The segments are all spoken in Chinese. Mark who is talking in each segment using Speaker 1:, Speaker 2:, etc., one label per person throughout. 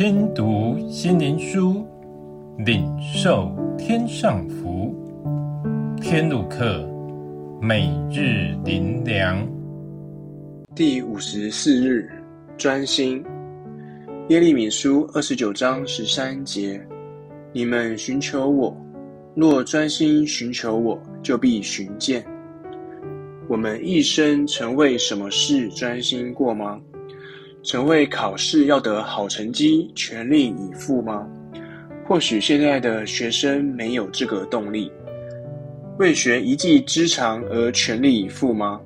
Speaker 1: 听读心灵书，领受天上福。天路客，每日灵粮。
Speaker 2: 第五十四日，专心。耶利米书二十九章十三节：你们寻求我，若专心寻求我，就必寻见。我们一生曾为什么事专心过吗？曾为考试要得好成绩全力以赴吗？或许现在的学生没有这个动力。为学一技之长而全力以赴吗？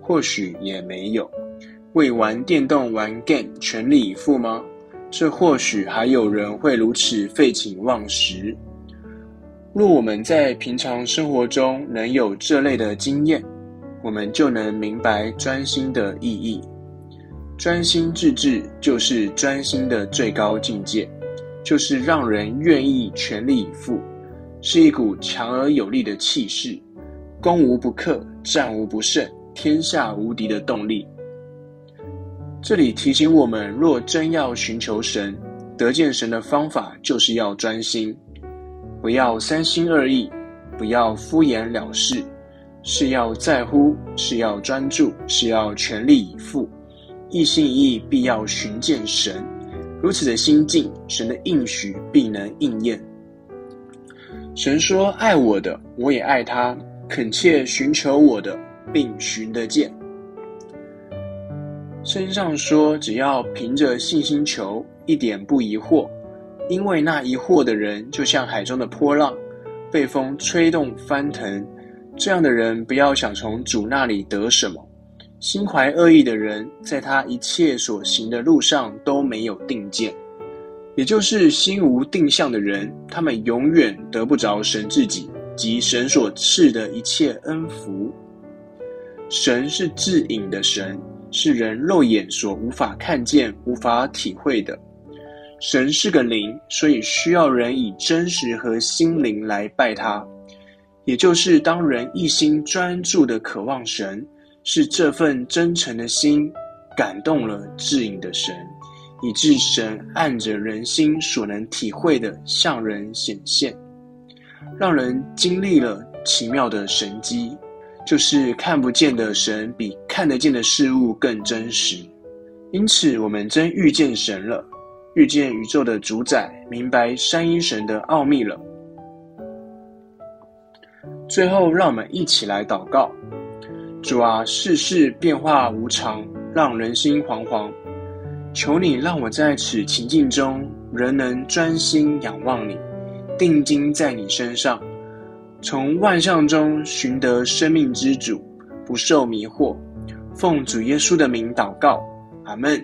Speaker 2: 或许也没有。为玩电动玩 game 全力以赴吗？这或许还有人会如此废寝忘食。若我们在平常生活中能有这类的经验，我们就能明白专心的意义。专心致志就是专心的最高境界，就是让人愿意全力以赴，是一股强而有力的气势，攻无不克，战无不胜，天下无敌的动力。这里提醒我们，若真要寻求神，得见神的方法，就是要专心，不要三心二意，不要敷衍了事。是要在乎，是要专注，是要全力以赴，一心一意，必要寻见神。如此的心境，神的应许必能应验。神说：“爱我的，我也爱他；恳切寻求我的，并寻得见。”圣上说：“只要凭着信心求，一点不疑惑，因为那疑惑的人，就像海中的波浪，被风吹动翻腾。”这样的人不要想从主那里得什么。心怀恶意的人，在他一切所行的路上都没有定见，也就是心无定向的人，他们永远得不着神自己及神所赐的一切恩福。神是至隐的神，是人肉眼所无法看见、无法体会的。神是个灵，所以需要人以真实和心灵来拜他。也就是当人一心专注的渴望神，是这份真诚的心感动了至隐的神，以致神按着人心所能体会的向人显现，让人经历了奇妙的神迹，就是看不见的神比看得见的事物更真实。因此，我们真遇见神了，遇见宇宙的主宰，明白三一神的奥秘了。最后，让我们一起来祷告：主啊，世事变化无常，让人心惶惶。求你让我在此情境中，仍能专心仰望你，定睛在你身上，从万象中寻得生命之主，不受迷惑。奉主耶稣的名祷告，阿门。